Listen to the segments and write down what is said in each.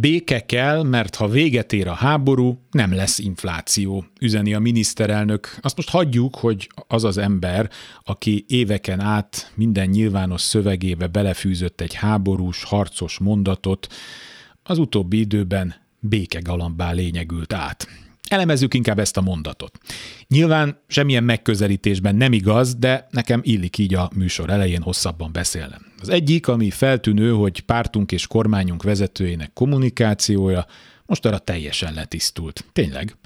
Béke kell, mert ha véget ér a háború, nem lesz infláció, üzeni a miniszterelnök. Azt most hagyjuk, hogy az az ember, aki éveken át minden nyilvános szövegébe belefűzött egy háborús, harcos mondatot, az utóbbi időben békegalambá lényegült át. Elemezzük inkább ezt a mondatot. Nyilván semmilyen megközelítésben nem igaz, de nekem illik így a műsor elején hosszabban beszélnem. Az egyik, ami feltűnő, hogy pártunk és kormányunk vezetőjének kommunikációja most arra teljesen letisztult. Tényleg.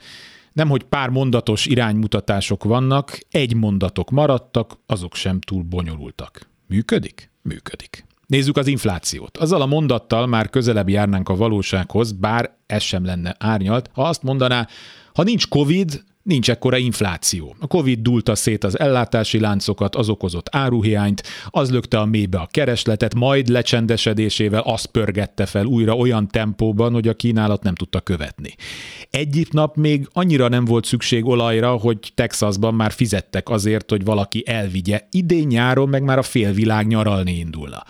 Nem, hogy pár mondatos iránymutatások vannak, egy mondatok maradtak, azok sem túl bonyolultak. Működik? Működik. Nézzük az inflációt. Azzal a mondattal már közelebb járnánk a valósághoz, bár ez sem lenne árnyalt, ha azt mondaná, ha nincs Covid, nincs ekkora infláció. A Covid dulta szét az ellátási láncokat, az okozott áruhiányt, az lökte a mélybe a keresletet, majd lecsendesedésével azt pörgette fel újra olyan tempóban, hogy a kínálat nem tudta követni. Egyik nap még annyira nem volt szükség olajra, hogy Texasban már fizettek azért, hogy valaki elvigye. Idén nyáron meg már a félvilág nyaralni indulna.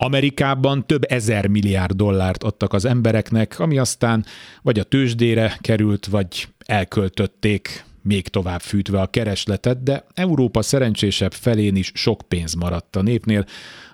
Amerikában több ezer milliárd dollárt adtak az embereknek, ami aztán vagy a tőzsdére került, vagy elköltötték, még tovább fűtve a keresletet, de Európa szerencsésebb felén is sok pénz maradt a népnél,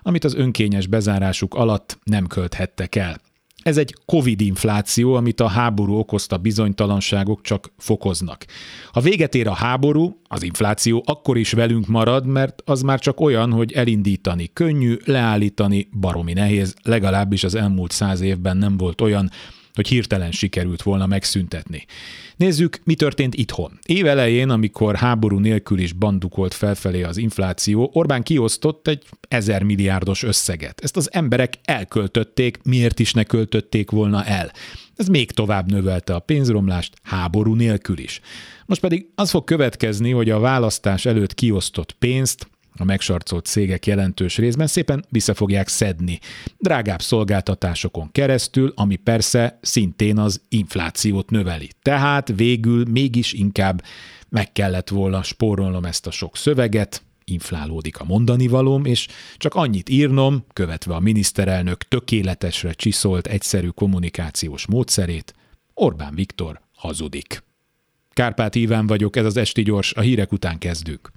amit az önkényes bezárásuk alatt nem költhettek el. Ez egy Covid-infláció, amit a háború okozta bizonytalanságok csak fokoznak. Ha véget ér a háború, az infláció akkor is velünk marad, mert az már csak olyan, hogy elindítani könnyű, leállítani baromi nehéz, legalábbis az elmúlt száz évben nem volt olyan, hogy hirtelen sikerült volna megszüntetni. Nézzük, mi történt itthon. Év elején, amikor háború nélkül is bandukolt felfelé az infláció, Orbán kiosztott egy ezer milliárdos összeget. Ezt az emberek elköltötték, miért is ne költötték volna el. Ez még tovább növelte a pénzromlást háború nélkül is. Most pedig az fog következni, hogy a választás előtt kiosztott pénzt a megsarcolt cégek jelentős részben szépen vissza fogják szedni. Drágább szolgáltatásokon keresztül, ami persze szintén az inflációt növeli. Tehát végül mégis inkább meg kellett volna spórolnom ezt a sok szöveget, inflálódik a mondani valóm, és csak annyit írnom, követve a miniszterelnök tökéletesre csiszolt egyszerű kommunikációs módszerét, Orbán Viktor hazudik. Kárpát Iván vagyok, ez az Esti Gyors, a hírek után kezdünk.